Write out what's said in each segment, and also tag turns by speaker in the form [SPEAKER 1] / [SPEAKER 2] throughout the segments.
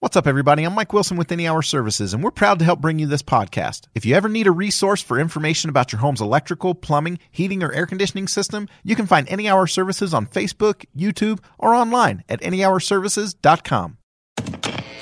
[SPEAKER 1] What's up, everybody? I'm Mike Wilson with Any Hour Services, and we're proud to help bring you this podcast. If you ever need a resource for information about your home's electrical, plumbing, heating, or air conditioning system, you can find Any Hour Services on Facebook, YouTube, or online at anyhourservices.com.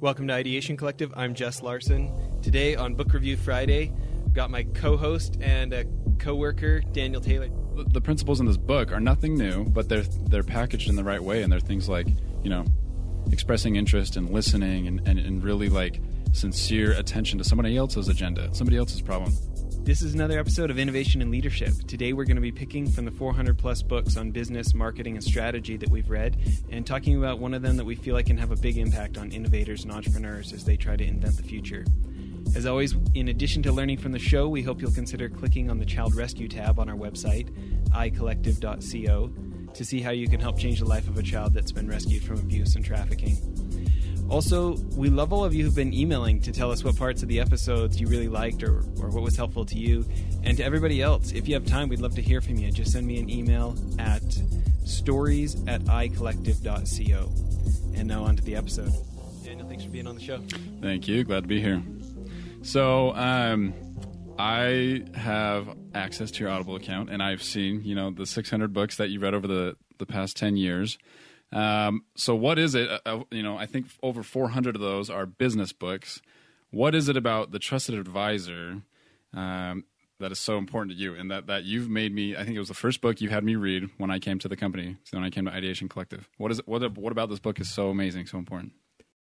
[SPEAKER 2] Welcome to Ideation Collective. I'm Jess Larson. Today on Book Review Friday, I've got my co-host and a co-worker, Daniel Taylor.
[SPEAKER 3] the principles in this book are nothing new, but they're they're packaged in the right way, and they're things like you know, expressing interest and listening, and, and, and really like sincere attention to somebody else's agenda, somebody else's problem.
[SPEAKER 2] This is another episode of Innovation and Leadership. Today we're going to be picking from the 400 plus books on business, marketing, and strategy that we've read, and talking about one of them that we feel like can have a big impact on innovators and entrepreneurs as they try to invent the future. As always, in addition to learning from the show, we hope you'll consider clicking on the Child Rescue tab on our website, icollective.co, to see how you can help change the life of a child that's been rescued from abuse and trafficking. Also, we love all of you who've been emailing to tell us what parts of the episodes you really liked or, or what was helpful to you. And to everybody else, if you have time, we'd love to hear from you. Just send me an email at stories at icollective.co. And now on to the episode. Daniel, thanks for being on the show.
[SPEAKER 3] Thank you. Glad to be here. So, um, I have access to your Audible account, and I've seen you know the 600 books that you read over the the past 10 years. Um, so, what is it? Uh, uh, you know, I think over 400 of those are business books. What is it about the trusted advisor um, that is so important to you, and that that you've made me? I think it was the first book you had me read when I came to the company, so when I came to Ideation Collective. What is it? What what about this book is so amazing, so important?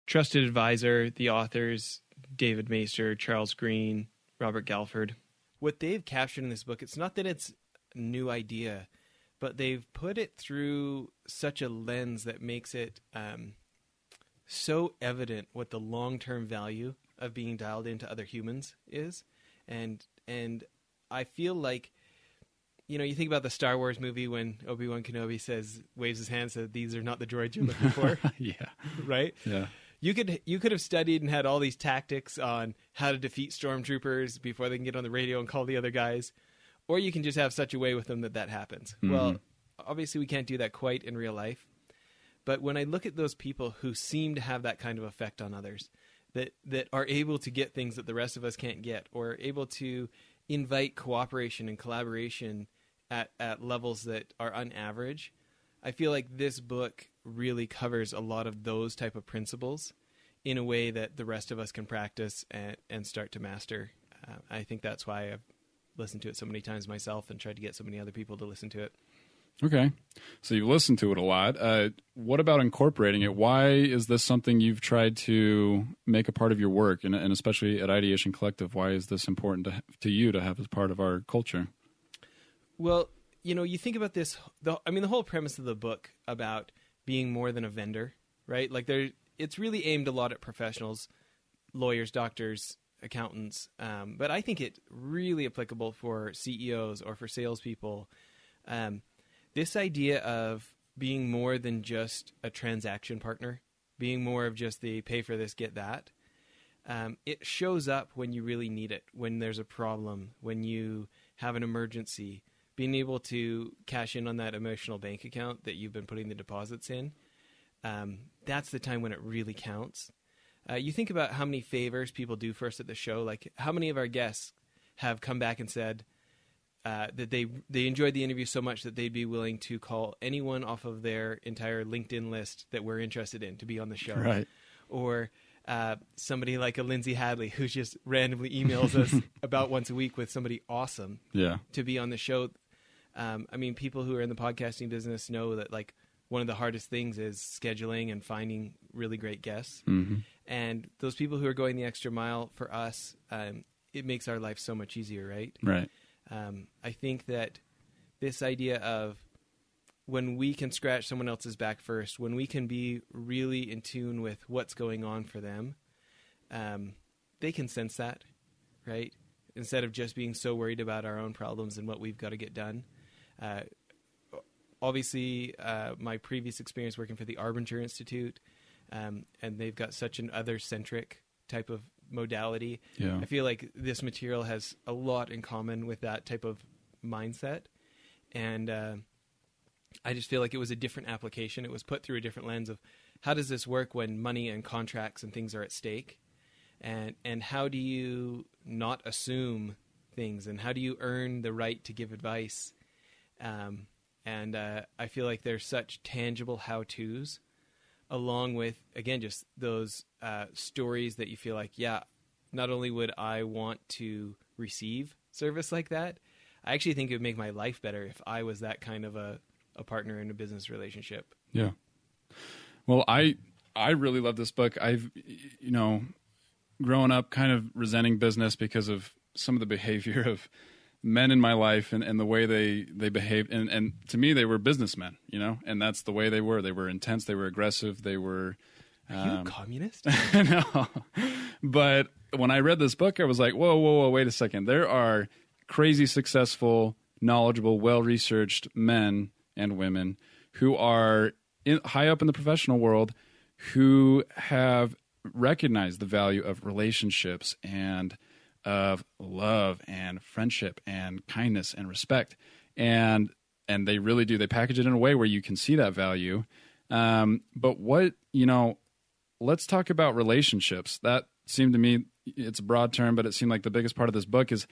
[SPEAKER 2] Trusted advisor, the authors, David Maister, Charles Green, Robert Galford. What they've captured in this book, it's not that it's a new idea, but they've put it through such a lens that makes it um, so evident what the long term value of being dialed into other humans is. And and I feel like you know, you think about the Star Wars movie when Obi Wan Kenobi says, waves his hand, says, "These are not the droids you're looking for."
[SPEAKER 3] yeah,
[SPEAKER 2] right?
[SPEAKER 3] yeah.
[SPEAKER 2] You could you could have studied and had all these tactics on how to defeat stormtroopers before they can get on the radio and call the other guys, or you can just have such a way with them that that happens. Well, obviously we can't do that quite in real life, but when I look at those people who seem to have that kind of effect on others, that that are able to get things that the rest of us can't get, or able to invite cooperation and collaboration at at levels that are unaverage, I feel like this book really covers a lot of those type of principles in a way that the rest of us can practice and, and start to master. Uh, I think that's why I've listened to it so many times myself and tried to get so many other people to listen to it.
[SPEAKER 3] Okay. So you've listened to it a lot. Uh, what about incorporating it? Why is this something you've tried to make a part of your work, and, and especially at Ideation Collective? Why is this important to, to you to have as part of our culture?
[SPEAKER 2] Well, you know, you think about this. The, I mean, the whole premise of the book about being more than a vendor, right? Like, there, it's really aimed a lot at professionals, lawyers, doctors, accountants. Um, but I think it really applicable for CEOs or for salespeople. Um, this idea of being more than just a transaction partner, being more of just the pay for this, get that. Um, it shows up when you really need it, when there's a problem, when you have an emergency, being able to cash in on that emotional bank account that you've been putting the deposits in. Um, that's the time when it really counts. Uh, you think about how many favors people do for us at the show. Like, how many of our guests have come back and said uh, that they they enjoyed the interview so much that they'd be willing to call anyone off of their entire LinkedIn list that we're interested in to be on the show,
[SPEAKER 3] Right.
[SPEAKER 2] Or uh, somebody like a Lindsay Hadley who just randomly emails us about once a week with somebody awesome
[SPEAKER 3] Yeah.
[SPEAKER 2] to be on the show. Um, I mean, people who are in the podcasting business know that like one of the hardest things is scheduling and finding really great guests.
[SPEAKER 3] hmm
[SPEAKER 2] And those people who are going the extra mile for us, um, it makes our life so much easier, right?
[SPEAKER 3] Right.
[SPEAKER 2] Um, I think that this idea of when we can scratch someone else's back first, when we can be really in tune with what's going on for them, um, they can sense that, right? Instead of just being so worried about our own problems and what we've got to get done. Uh, obviously, uh, my previous experience working for the Arbinger Institute, um, and they've got such an other centric type of modality.
[SPEAKER 3] Yeah.
[SPEAKER 2] I feel like this material has a lot in common with that type of mindset. And uh, I just feel like it was a different application. It was put through a different lens of how does this work when money and contracts and things are at stake? And, and how do you not assume things? And how do you earn the right to give advice? Um, and uh, I feel like there's such tangible how tos along with again just those uh, stories that you feel like yeah not only would i want to receive service like that i actually think it would make my life better if i was that kind of a, a partner in a business relationship
[SPEAKER 3] Yeah. Well, I I really love this book. I've you know grown up kind of resenting business because of some of the behavior of men in my life and, and the way they they behaved and, and to me they were businessmen, you know, and that's the way they were. They were intense, they were aggressive, they were
[SPEAKER 2] are you a
[SPEAKER 3] um,
[SPEAKER 2] communist
[SPEAKER 3] no. But when I read this book, I was like, whoa, whoa, whoa, wait a second. There are crazy successful, knowledgeable, well researched men and women who are in, high up in the professional world who have recognized the value of relationships and of love and friendship and kindness and respect and and they really do they package it in a way where you can see that value um, but what you know let's talk about relationships. That seemed to me it's a broad term, but it seemed like the biggest part of this book is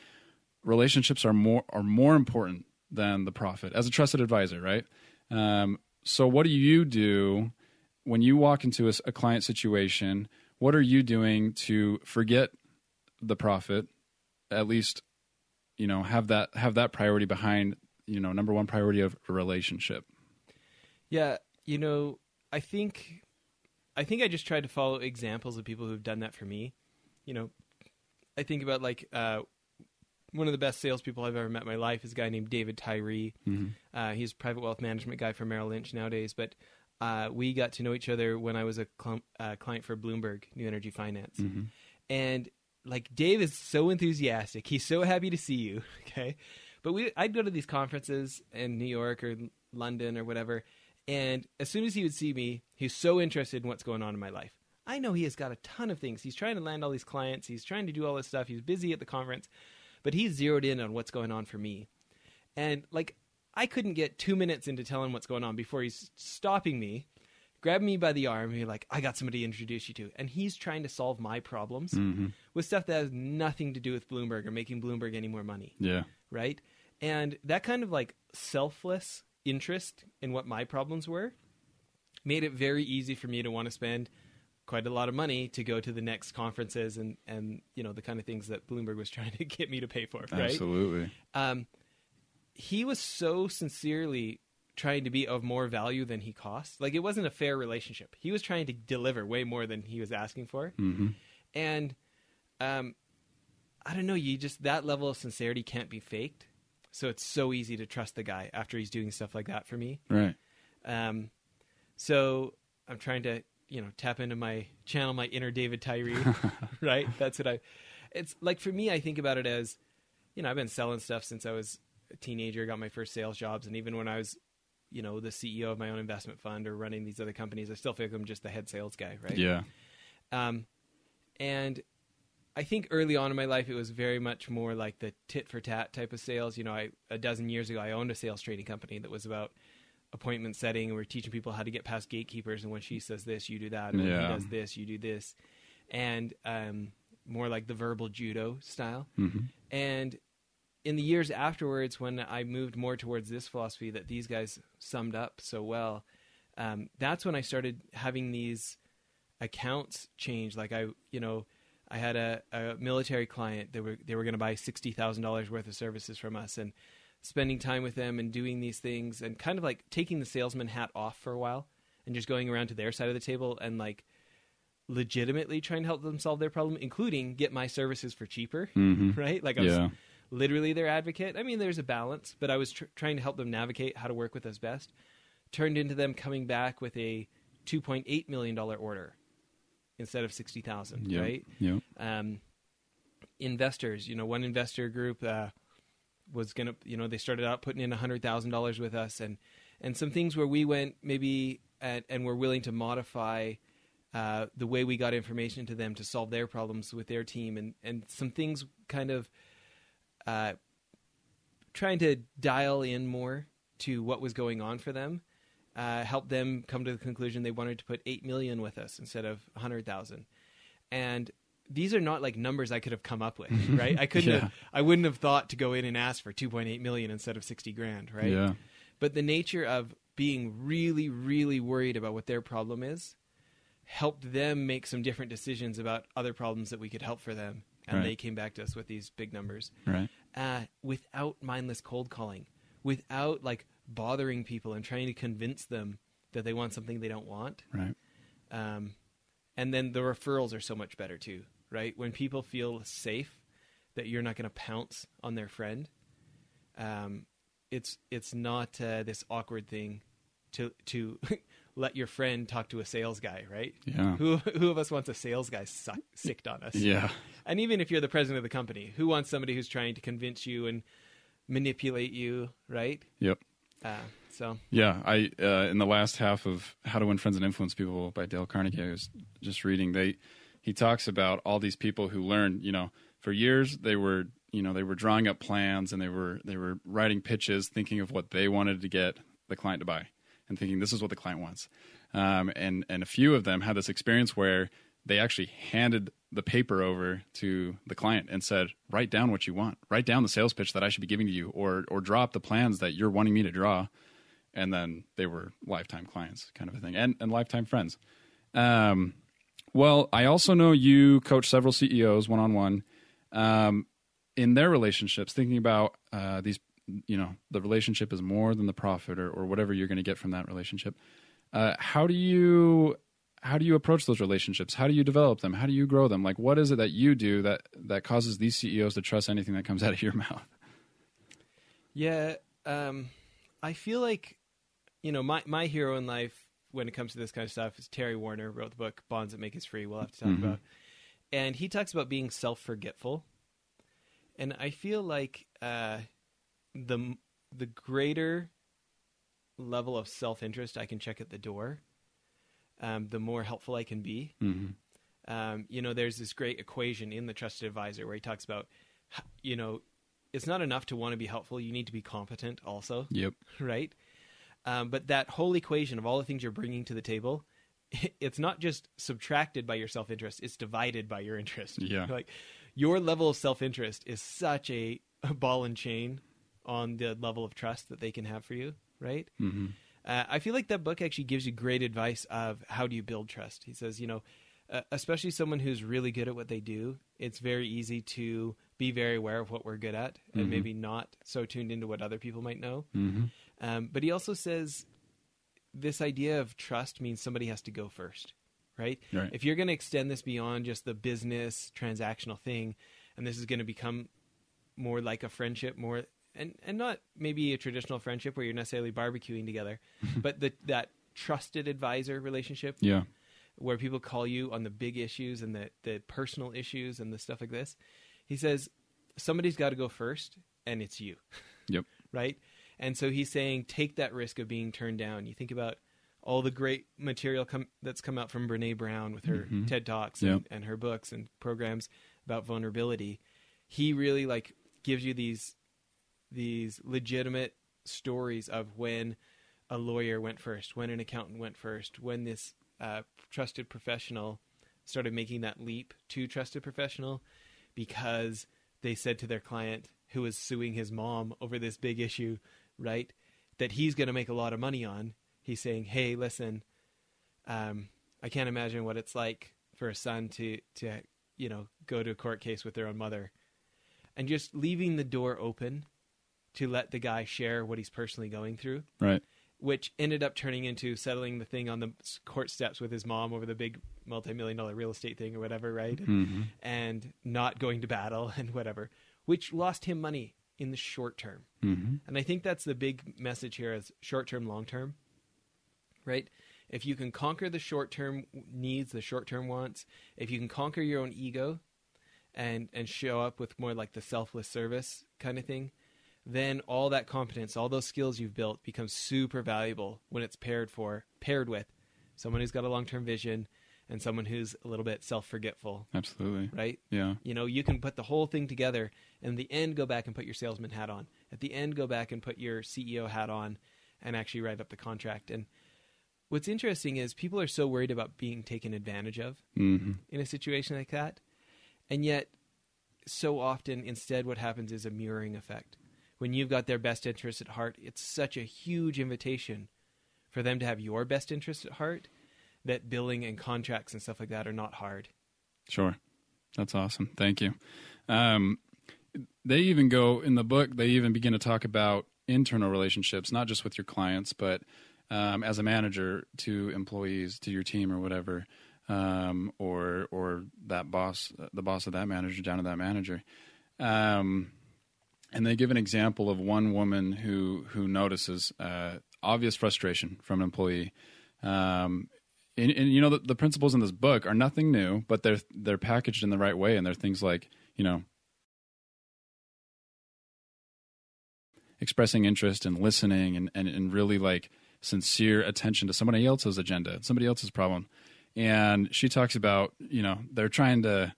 [SPEAKER 3] relationships are more are more important than the profit as a trusted advisor, right? Um, so, what do you do when you walk into a, a client situation? What are you doing to forget the profit? At least, you know, have that have that priority behind you know number one priority of relationship.
[SPEAKER 2] Yeah, you know, I think I think I just tried to follow examples of people who've done that for me. You know, I think about like uh, one of the best salespeople I've ever met in my life is a guy named David Tyree. Uh, he's a private wealth management guy for Merrill Lynch nowadays, but uh, we got to know each other when I was a cl- uh, client for Bloomberg New Energy Finance, and like Dave is so enthusiastic. He's so happy to see you. Okay, but we I'd go to these conferences in New York or London or whatever, and as soon as he would see me, he's so interested in what's going on in my life. I know he has got a ton of things. He's trying to land all these clients. He's trying to do all this stuff. He's busy at the conference, but he's zeroed in on what's going on for me. And like, I couldn't get two minutes into telling what's going on before he's stopping me, grabbing me by the arm, and be like, I got somebody to introduce you to. And he's trying to solve my problems with stuff that has nothing to do with Bloomberg or making Bloomberg any more money
[SPEAKER 3] Yeah,
[SPEAKER 2] right? And that kind of like selfless interest in what my problems were made it very easy for me to want to spend quite a lot of money to go to the next conferences and and you know the kind of things that Bloomberg was trying to get me to pay for, right?
[SPEAKER 3] absolutely.
[SPEAKER 2] Um, he was so sincerely trying to be of more value than he cost. Like it wasn't a fair relationship. He was trying to deliver way more than he was asking for,
[SPEAKER 3] hmm
[SPEAKER 2] and um, I don't know. You just that level of sincerity can't be faked. So it's so easy to trust the guy after he's doing stuff like that for me.
[SPEAKER 3] Right.
[SPEAKER 2] Um, so I'm trying to, you know, tap into my channel, my inner David Tyree, right? That's what I. It's like for me, I think about it as, you know, I've been selling stuff since I was a teenager. Got my first sales jobs, and even when I was, you know, the CEO of my own investment fund or running these other companies, I still feel like I'm just the head sales guy, right?
[SPEAKER 3] Yeah.
[SPEAKER 2] Um, and I think early on in my life, it was very much more like the tit for tat type of sales. You know, I, a dozen years ago, I owned a sales trading company that was about appointment setting, and we're teaching people how to get past gatekeepers. And when she says this, you do that. And when he does this, you do this. And um, more like the verbal judo style.
[SPEAKER 3] Mhm.
[SPEAKER 2] And in the years afterwards, when I moved more towards this philosophy that these guys summed up so well, um, that's when I started having these accounts change. Like I, you know, I had a, a military client that were they were going to buy sixty thousand dollars worth of services from us, and spending time with them and doing these things, and kind of like taking the salesman hat off for a while, and just going around to their side of the table and like legitimately trying to help them solve their problem, including get my services for cheaper,
[SPEAKER 3] Mhm.
[SPEAKER 2] right? Like I was
[SPEAKER 3] Yeah.
[SPEAKER 2] Literally their advocate. I mean, there's a balance, but I was tr- trying to help them navigate how to work with us best. turned into them coming back with a 2.8 million dollar order instead of 60,000,
[SPEAKER 3] Yep.
[SPEAKER 2] right?
[SPEAKER 3] Yep.
[SPEAKER 2] um, investors. You know, one investor group uh, was gonna, you know, they started out putting in hundred thousand dollars with us, and and some things where we went maybe and, and were willing to modify uh, the way we got information to them to solve their problems with their team, and and some things kind of uh, trying to dial in more to what was going on for them. Uh, helped them come to the conclusion they wanted to put eight million with us instead of a hundred thousand, and these are not like numbers I could have come up with, right? I couldn't
[SPEAKER 3] Yeah.
[SPEAKER 2] have, I wouldn't have thought to go in and ask for 2.8 million instead of 60 grand, right?
[SPEAKER 3] Yeah.
[SPEAKER 2] But the nature of being really, really worried about what their problem is helped them make some different decisions about other problems that we could help for them. And
[SPEAKER 3] Right.
[SPEAKER 2] they came back to us with these big numbers
[SPEAKER 3] Right.
[SPEAKER 2] uh, without mindless cold calling, without like bothering people and trying to convince them that they want something they don't want
[SPEAKER 3] Right.
[SPEAKER 2] um, and then the referrals are so much better too right when people feel safe that you're not going to pounce on their friend um, it's it's not uh, this awkward thing to to let your friend talk to a sales guy right
[SPEAKER 3] Yeah.
[SPEAKER 2] who who of us wants a sales guy suck, sicked on us
[SPEAKER 3] Yeah.
[SPEAKER 2] And even if you're the president of the company who wants somebody who's trying to convince you and manipulate you right
[SPEAKER 3] Yep.
[SPEAKER 2] uh, so
[SPEAKER 3] Yeah, I uh, in the last half of How to Win Friends and Influence People by Dale Carnegie, I was just reading. They he talks about all these people who learned, you know, for years they were, you know, they were drawing up plans and they were they were writing pitches, thinking of what they wanted to get the client to buy, and thinking this is what the client wants. Um, and and a few of them had this experience where they actually handed the paper over to the client and said, "Write down what you want. Write down the sales pitch that I should be giving to you, or or draw up the plans that you're wanting me to draw." and then they were lifetime clients, kind of a thing, and and lifetime friends. Um, well, I also know you coach several CEOs one on one in their relationships, thinking about uh, these. You know, the relationship is more than the profit, or, or whatever you're going to get from that relationship. Uh, how do you how do you approach those relationships? How do you develop them? How do you grow them? Like, what is it that you do that that causes these CEOs to trust anything that comes out of your mouth?
[SPEAKER 2] Yeah, um, I feel like you know my my hero in life when it comes to this kind of stuff is Terry Warner wrote the book Bonds That Make Us Free. We'll have to talk about, and he talks about being self forgetful, and I feel like uh, the the greater level of self interest I can check at the door, um, the more helpful I can be. Um, you know, there's this great equation in the trusted advisor where he talks about, you know, it's not enough to want to be helpful. You need to be competent also,
[SPEAKER 3] Yep.
[SPEAKER 2] right? Um, but that whole equation of all the things you're bringing to the table, it's not just subtracted by your self interest; it's divided by your interest.
[SPEAKER 3] Yeah.
[SPEAKER 2] like your level of self interest is such a, a ball and chain on the level of trust that they can have for you, right? Mm-hmm. Uh, I feel like that book actually gives you great advice of how do you build trust. He says, you know, uh, especially someone who's really good at what they do, it's very easy to be very aware of what we're good at and maybe not so tuned into what other people might know. Um, but he also says this idea of trust means somebody has to go first, right?
[SPEAKER 3] Right.
[SPEAKER 2] If you're going to extend this beyond just the business transactional thing, and this is going to become more like a friendship, more and and not maybe a traditional friendship where you're necessarily barbecuing together, but the, that trusted advisor relationship
[SPEAKER 3] Yeah.
[SPEAKER 2] where people call you on the big issues and the, the personal issues and the stuff like this. He says somebody's got to go first, and it's you,
[SPEAKER 3] Yep.
[SPEAKER 2] right? And so he's saying take that risk of being turned down. You think about all the great material come, that's come out from Brene Brown with her mm-hmm. TED Talks and,
[SPEAKER 3] Yep.
[SPEAKER 2] and her books and programs about vulnerability. He really like gives you these these legitimate stories of when a lawyer went first, when an accountant went first, when this uh, trusted professional started making that leap to trusted professional because they said to their client who was suing his mom over this big issue, right, that he's going to make a lot of money on. He's saying, "Hey, listen, um, I can't imagine what it's like for a son to to you know go to a court case with their own mother, and just leaving the door open to let the guy share what he's personally going through."
[SPEAKER 3] Right.
[SPEAKER 2] which ended up turning into settling the thing on the court steps with his mom over the big multi-million dollar real estate thing or whatever, right? And, and not going to battle and whatever, which lost him money in the short term. Mm-hmm. And I think that's the big message here is short term, long term. right? If you can conquer the short term needs, the short term wants, if you can conquer your own ego and and show up with more like the selfless service kind of thing, then all that competence, all those skills you've built become super valuable when it's paired for paired with someone who's got a long term vision and someone who's a little bit self forgetful,
[SPEAKER 3] Absolutely.
[SPEAKER 2] right?
[SPEAKER 3] Yeah.
[SPEAKER 2] You know, you can put the whole thing together and the end go back and put your salesman hat on. At the end go back and put your CEO hat on and actually write up the contract. And what's interesting is people are so worried about being taken advantage of
[SPEAKER 3] hmm
[SPEAKER 2] in a situation like that. And yet so often instead what happens is a mirroring effect. When you've got their best interest at heart, it's such a huge invitation for them to have your best interest at heart that billing and contracts and stuff like that are not hard.
[SPEAKER 3] Sure. That's awesome. Thank you. Um, they even go in the book, they even begin to talk about internal relationships, not just with your clients, but um, as a manager to employees, to your team or whatever, um, or or that boss, the boss of that manager down to that manager. Um, and they give an example of one woman who who notices uh, obvious frustration from an employee. Um, and, and you know the, the principles in this book are nothing new, but they're they're packaged in the right way, and they're things like you know expressing interest and listening and, and, and really like sincere attention to somebody else's agenda, somebody else's problem. And she talks about, you know, they're trying to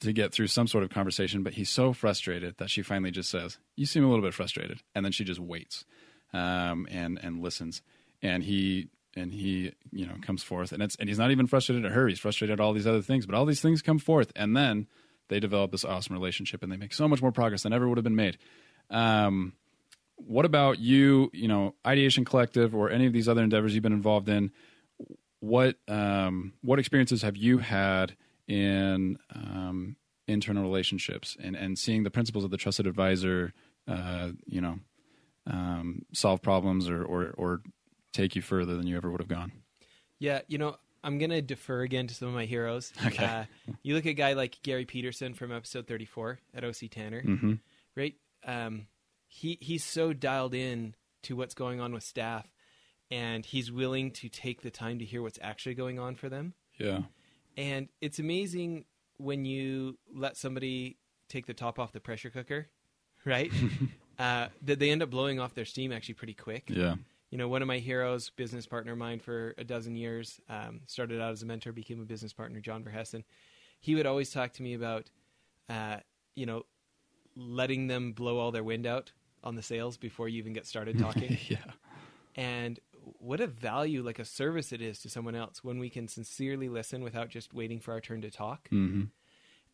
[SPEAKER 3] to get through some sort of conversation, but he's so frustrated that she finally just says, "You seem a little bit frustrated," and then she just waits um, and and listens. And he and he, you know, comes forth, and it's and he's not even frustrated at her; he's frustrated at all these other things. But all these things come forth, and then they develop this awesome relationship, and they make so much more progress than ever would have been made. Um, what about you? You know, Ideation Collective or any of these other endeavors you've been involved in? What um, what experiences have you had in um, internal relationships and and seeing the principles of the trusted advisor? Uh, you know, um, solve problems or, or or take you further than you ever would have gone.
[SPEAKER 2] Yeah, you know, I'm going to defer again to some of my heroes.
[SPEAKER 3] Okay.
[SPEAKER 2] Uh, you look at a guy like Gary Peterson from episode 34 at OC Tanner,
[SPEAKER 3] Mm-hmm.
[SPEAKER 2] right? Um, he he's so dialed in to what's going on with staff, and he's willing to take the time to hear what's actually going on for them.
[SPEAKER 3] Yeah.
[SPEAKER 2] And it's amazing when you let somebody take the top off the pressure cooker, right? uh, that they end up blowing off their steam actually pretty quick
[SPEAKER 3] Yeah.
[SPEAKER 2] you know, one of my heroes, business partner of mine for a dozen years, um, started out as a mentor, became a business partner, John Verhessen. He would always talk to me about, uh, you know, letting them blow all their wind out on the sales before you even get started talking.
[SPEAKER 3] yeah.
[SPEAKER 2] and what a value, like a service it is to someone else when we can sincerely listen without just waiting for our turn to talk.
[SPEAKER 3] Mm-hmm.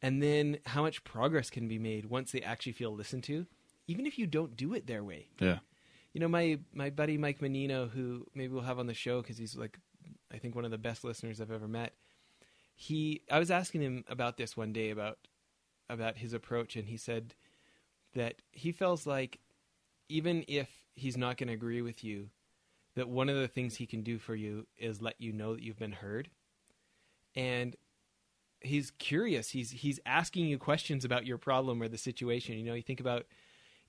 [SPEAKER 2] And then how much progress can be made once they actually feel listened to, even if you don't do it their way
[SPEAKER 3] Yeah.
[SPEAKER 2] you know my my buddy Mike Menino, who maybe we'll have on the show because he's like, I think one of the best listeners I've ever met. He, I was asking him about this one day about about his approach, and he said that he feels like even if he's not going to agree with you, that one of the things he can do for you is let you know that you've been heard, and he's curious. He's he's asking you questions about your problem or the situation. You know, you think about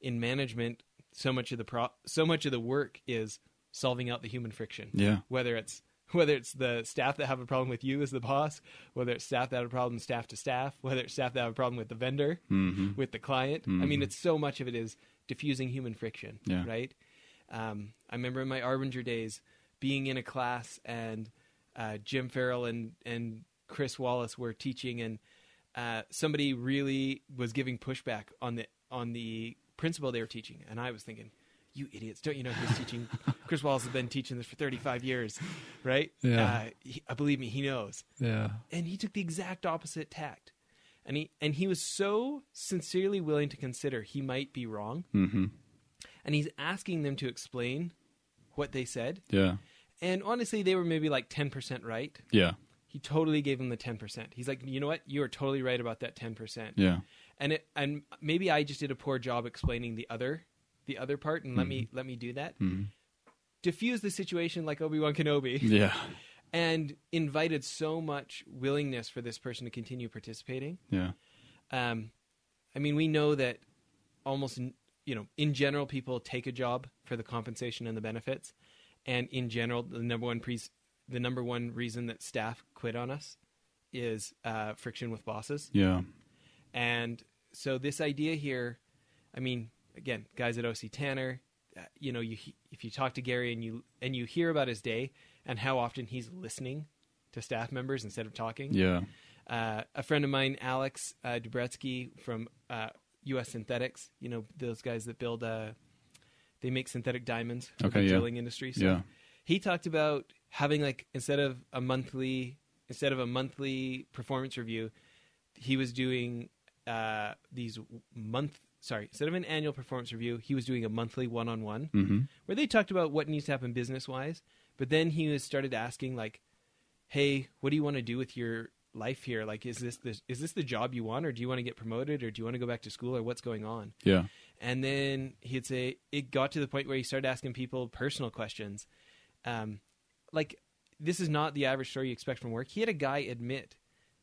[SPEAKER 2] in management, so much of the pro- so much of the work is solving out the human friction.
[SPEAKER 3] Yeah.
[SPEAKER 2] Whether it's whether it's the staff that have a problem with you as the boss, whether it's staff that have a problem staff to staff, whether it's staff that have a problem with the vendor,
[SPEAKER 3] Mm-hmm.
[SPEAKER 2] with the client. I mean, it's so much of it is diffusing human friction,
[SPEAKER 3] Yeah.
[SPEAKER 2] right? Um, I remember in my Arbinger days being in a class and uh, Jim Ferrell and and Chris Wallace were teaching, and uh, somebody really was giving pushback on the on the principle they were teaching, and I was thinking. You idiots! Don't you know who's teaching? Chris Wallace has been teaching this for 35 years, right?
[SPEAKER 3] Yeah.
[SPEAKER 2] Uh, he, uh, believe me, he knows
[SPEAKER 3] Yeah.
[SPEAKER 2] and he took the exact opposite tact and he and he was so sincerely willing to consider he might be wrong
[SPEAKER 3] Mm-hmm.
[SPEAKER 2] And he's asking them to explain what they said
[SPEAKER 3] Yeah.
[SPEAKER 2] and honestly they were maybe like 10% right
[SPEAKER 3] Yeah.
[SPEAKER 2] he totally gave them the 10% he's like you know what you are totally right about that 10%
[SPEAKER 3] Yeah.
[SPEAKER 2] and it and maybe i just did a poor job explaining the other the other part and let me let me do that
[SPEAKER 3] Mhm.
[SPEAKER 2] diffuse the situation like obi-wan kenobi
[SPEAKER 3] Yeah.
[SPEAKER 2] and invited so much willingness for this person to continue participating
[SPEAKER 3] Yeah.
[SPEAKER 2] Um, I mean, we know that almost, you know, in general, people take a job for the compensation and the benefits, and in general, the number one pre- the number one reason that staff quit on us is uh, friction with bosses.
[SPEAKER 3] Yeah.
[SPEAKER 2] And so this idea here, I mean, again, guys at OC Tanner, uh, you know, you if you talk to Gary and you and you hear about his day and how often he's listening to staff members instead of talking.
[SPEAKER 3] Yeah.
[SPEAKER 2] Uh, a friend of mine, Alex uh, Dubretsky from uh, U.S. Synthetics, you know, those guys that build, uh, they make synthetic diamonds for
[SPEAKER 3] Okay,
[SPEAKER 2] the
[SPEAKER 3] yeah.
[SPEAKER 2] drilling industry. So
[SPEAKER 3] Yeah.
[SPEAKER 2] he talked about having like instead of a monthly instead of a monthly performance review, he was doing uh, these month sorry instead of an annual performance review, he was doing a monthly one on one where they talked about what needs to happen business wise. But then he was started asking like, "Hey, what do you want to do with your life here? Like, is this the is this the job you want, or do you want to get promoted, or do you want to go back to school, or what's going on?"
[SPEAKER 3] Yeah.
[SPEAKER 2] And then he'd say it got to the point where he started asking people personal questions. Um, like, this is not the average story you expect from work. He had a guy admit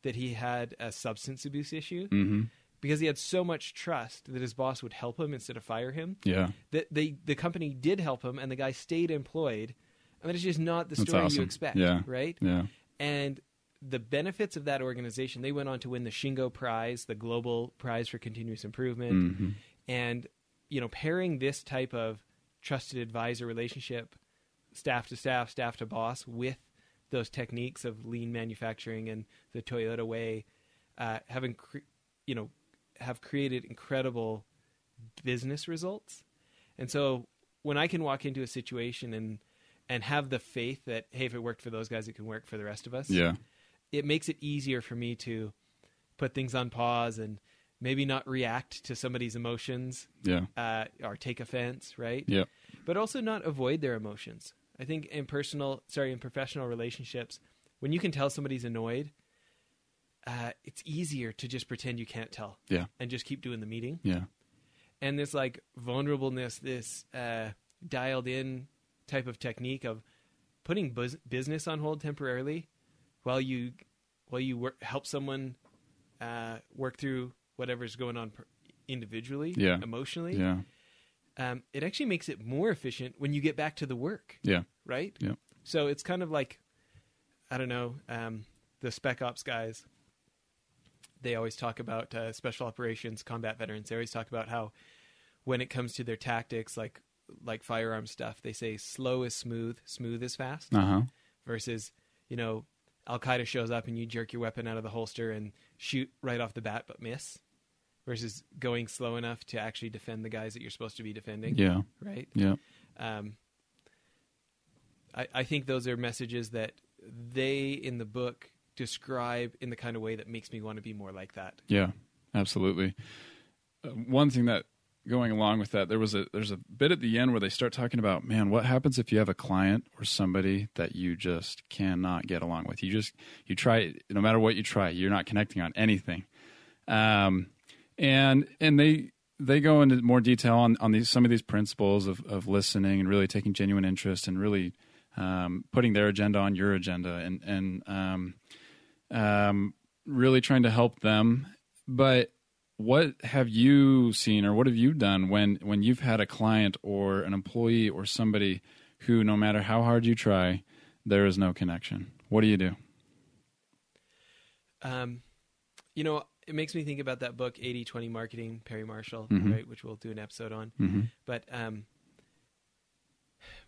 [SPEAKER 2] that he had a substance abuse issue
[SPEAKER 3] Mm-hmm.
[SPEAKER 2] because he had so much trust that his boss would help him instead of fire him.
[SPEAKER 3] Yeah.
[SPEAKER 2] That they the company did help him, and the guy stayed employed. I mean, it's just not the story
[SPEAKER 3] awesome.
[SPEAKER 2] you expect,
[SPEAKER 3] Yeah.
[SPEAKER 2] right?
[SPEAKER 3] Yeah.
[SPEAKER 2] And the benefits of that organization, they went on to win the Shingo Prize, the global prize for continuous improvement.
[SPEAKER 3] Mm-hmm.
[SPEAKER 2] And, you know, pairing this type of trusted advisor relationship, staff to staff, staff to boss, with those techniques of lean manufacturing and the Toyota way, uh, having, cre- you know, have created incredible business results. And so when I can walk into a situation and and have the faith that hey, if it worked for those guys, it can work for the rest of us
[SPEAKER 3] Yeah.
[SPEAKER 2] It makes it easier for me to put things on pause and maybe not react to somebody's emotions
[SPEAKER 3] Yeah.
[SPEAKER 2] uh, or take offense, right?
[SPEAKER 3] Yeah.
[SPEAKER 2] But also not avoid their emotions. I think in personal, sorry, in professional relationships, when you can tell somebody's annoyed, uh, it's easier to just pretend you can't tell
[SPEAKER 3] Yeah.
[SPEAKER 2] and just keep doing the meeting.
[SPEAKER 3] Yeah.
[SPEAKER 2] And this like vulnerableness, this uh, dialed in type of technique of putting bus- business on hold temporarily while you while you work, help someone uh, work through whatever's going on individually,
[SPEAKER 3] Yeah.
[SPEAKER 2] emotionally.
[SPEAKER 3] Yeah.
[SPEAKER 2] Um, it actually makes it more efficient when you get back to the work,
[SPEAKER 3] Yeah.
[SPEAKER 2] right?
[SPEAKER 3] Yeah.
[SPEAKER 2] So it's kind of like, I don't know, um, the spec ops guys. They always talk about uh, special operations combat veterans. They always talk about how, when it comes to their tactics, like like firearm stuff, they say slow is smooth, smooth is fast.
[SPEAKER 3] Uh huh.
[SPEAKER 2] Versus, you know, Al Qaeda shows up and you jerk your weapon out of the holster and shoot right off the bat but miss. Versus going slow enough to actually defend the guys that you're supposed to be defending.
[SPEAKER 3] Yeah.
[SPEAKER 2] Right.
[SPEAKER 3] Yeah.
[SPEAKER 2] Um, I, I think those are messages that they in the book describe in the kind of way that makes me want to be more like that.
[SPEAKER 3] Yeah, absolutely. Uh, one thing that going along with that, there was a there's a bit at the end where they start talking about, man, what happens if you have a client or somebody that you just cannot get along with? You just you try no matter what you try, you're not connecting on anything. Um, and and they they go into more detail on on these some of these principles of of listening and really taking genuine interest and really um, putting their agenda on your agenda and and um, um, really trying to help them. But what have you seen or what have you done when when you've had a client or an employee or somebody who no matter how hard you try, there is no connection? What do you do?
[SPEAKER 2] Um, you know, it makes me think about that book, 80 20 Marketing, Perry Marshall,
[SPEAKER 3] Mhm.
[SPEAKER 2] right, which we'll do an episode on.
[SPEAKER 3] Mm-hmm.
[SPEAKER 2] But um,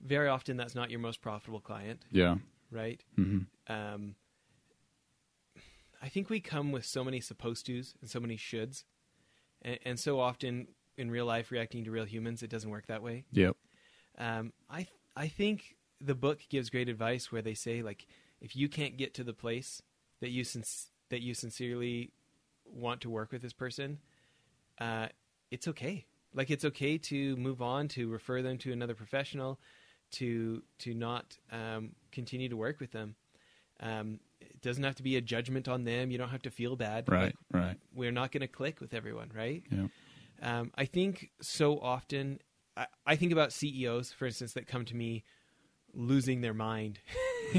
[SPEAKER 2] very often that's not your most profitable client,
[SPEAKER 3] Yeah.
[SPEAKER 2] right?
[SPEAKER 3] Mm-hmm.
[SPEAKER 2] um, I think we come with so many supposed tos and so many shoulds, and, and so often in real life, reacting to real humans, it doesn't work that way.
[SPEAKER 3] Yep.
[SPEAKER 2] Um, I I think the book gives great advice where they say like if you can't get to the place that you that you sincerely want to work with this person, uh, it's okay. Like it's okay to move on to refer them to another professional, to to not um, continue to work with them. Um, doesn't have to be a judgment on them. You don't have to feel bad.
[SPEAKER 3] Right.
[SPEAKER 2] Like,
[SPEAKER 3] Right.
[SPEAKER 2] we're not going to click with everyone, right?
[SPEAKER 3] Yeah.
[SPEAKER 2] Um, I think so often, I, I think about CEOs, for instance, that come to me losing their mind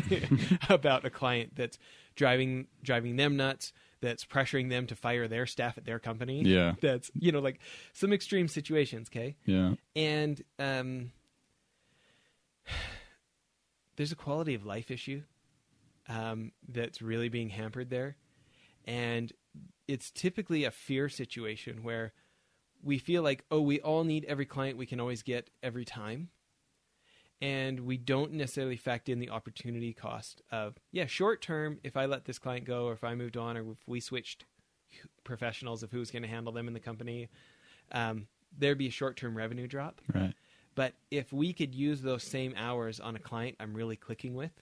[SPEAKER 2] about a client that's driving driving them nuts, that's pressuring them to fire their staff at their company.
[SPEAKER 3] Yeah.
[SPEAKER 2] that's you know like some extreme situations. Okay,
[SPEAKER 3] Yeah.
[SPEAKER 2] and um, there's a quality of life issue um, that's really being hampered there, and it's typically a fear situation where we feel like oh we all need every client we can always get every time. And we don't necessarily factor in the opportunity cost of yeah short term if i let this client go or if i moved on or if we switched professionals of who's going to handle them in the company um, there'd be a short term revenue drop.
[SPEAKER 3] Right.
[SPEAKER 2] but if we could use those same hours on a client i'm really clicking with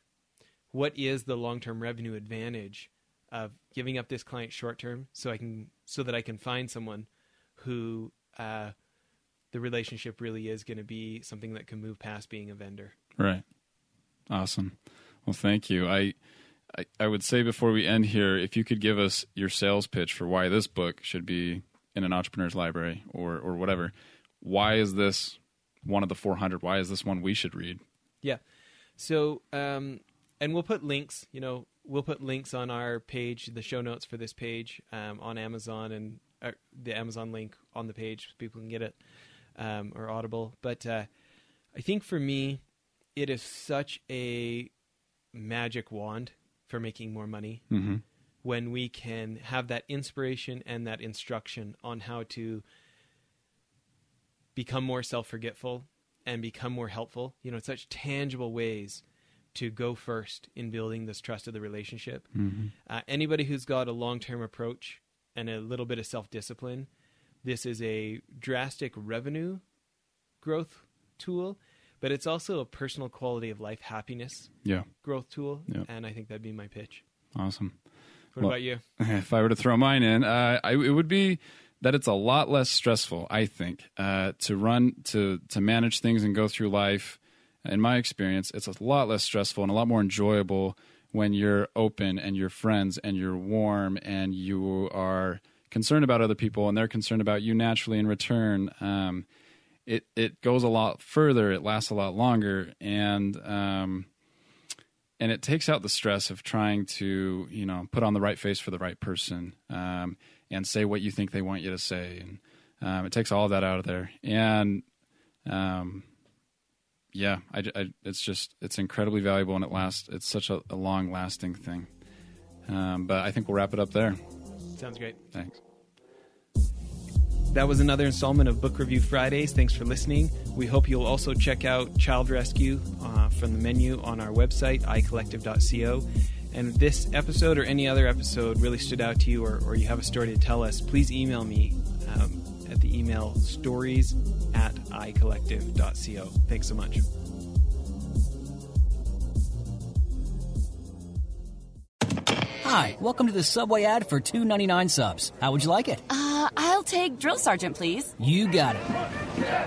[SPEAKER 2] what is the long term revenue advantage of giving up this client short term so i can so that i can find someone who uh, the relationship really is going to be something that can move past being a vendor
[SPEAKER 3] Right. Awesome. Well, thank you. I, I I would say before we end here, if you could give us your sales pitch for why this book should be in an entrepreneur's library or or whatever. Why is this one of the 400? Why is this one we should read?
[SPEAKER 2] Yeah. So, um, and we'll put links. You know, we'll put links on our page, the show notes for this page, um, on Amazon, and uh, the Amazon link on the page, so people can get it, um, or Audible. But uh, I think for me, it is such a magic wand for making more money
[SPEAKER 3] Mm-hmm.
[SPEAKER 2] when we can have that inspiration and that instruction on how to become more self forgetful and become more helpful. You know, such tangible ways to go first in building this trust of the relationship. Uh, anybody who's got a long term approach and a little bit of self discipline, this is a drastic revenue growth tool, but it's also a personal quality of life happiness
[SPEAKER 3] Yeah.
[SPEAKER 2] growth tool.
[SPEAKER 3] Yeah.
[SPEAKER 2] And I think that'd be my pitch.
[SPEAKER 3] Awesome.
[SPEAKER 2] What
[SPEAKER 3] Well-
[SPEAKER 2] about you?
[SPEAKER 3] if I were to throw mine in, uh, I, it would be that it's a lot less stressful. I think uh, to run to to manage things and go through life. In my experience, it's a lot less stressful and a lot more enjoyable when you're open and you're friends and you're warm and you are concerned about other people and they're concerned about you naturally in return. Um, it it goes a lot further. It lasts a lot longer and. Um, and it takes out the stress of trying to you know put on the right face for the right person um, and say what you think they want you to say and um, it takes all of that out of there and um, yeah I, I- it's just it's incredibly valuable and it lasts it's such a, a long lasting thing um, but i think we'll wrap it up there
[SPEAKER 2] Sounds great.
[SPEAKER 3] thanks
[SPEAKER 2] That was another installment of Book Review Fridays. Thanks for listening. We hope you'll also check out Child Rescue uh, from the menu on our website, icollective.co. And if this episode or any other episode really stood out to you or, or you have a story to tell us, please email me um, at the email stories at icollective.co. Thanks so much.
[SPEAKER 4] Hi, welcome to the Subway ad for two ninety nine subs. How would you like it?
[SPEAKER 5] Uh, I'll take Drill Sergeant, please.
[SPEAKER 4] You got it.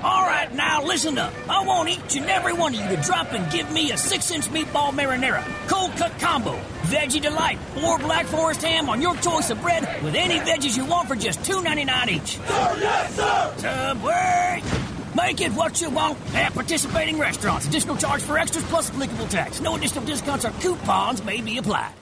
[SPEAKER 4] All right, now listen up. I want each and every one of you to drop and give me a six-inch meatball marinara, cold cut combo, veggie delight, or black forest ham on your choice of bread with any veggies you want for just two ninety nine each. Sir, yes, sir. Subway. Make it what you want at participating restaurants. Additional charge for extras plus applicable tax. No additional discounts or coupons may be applied.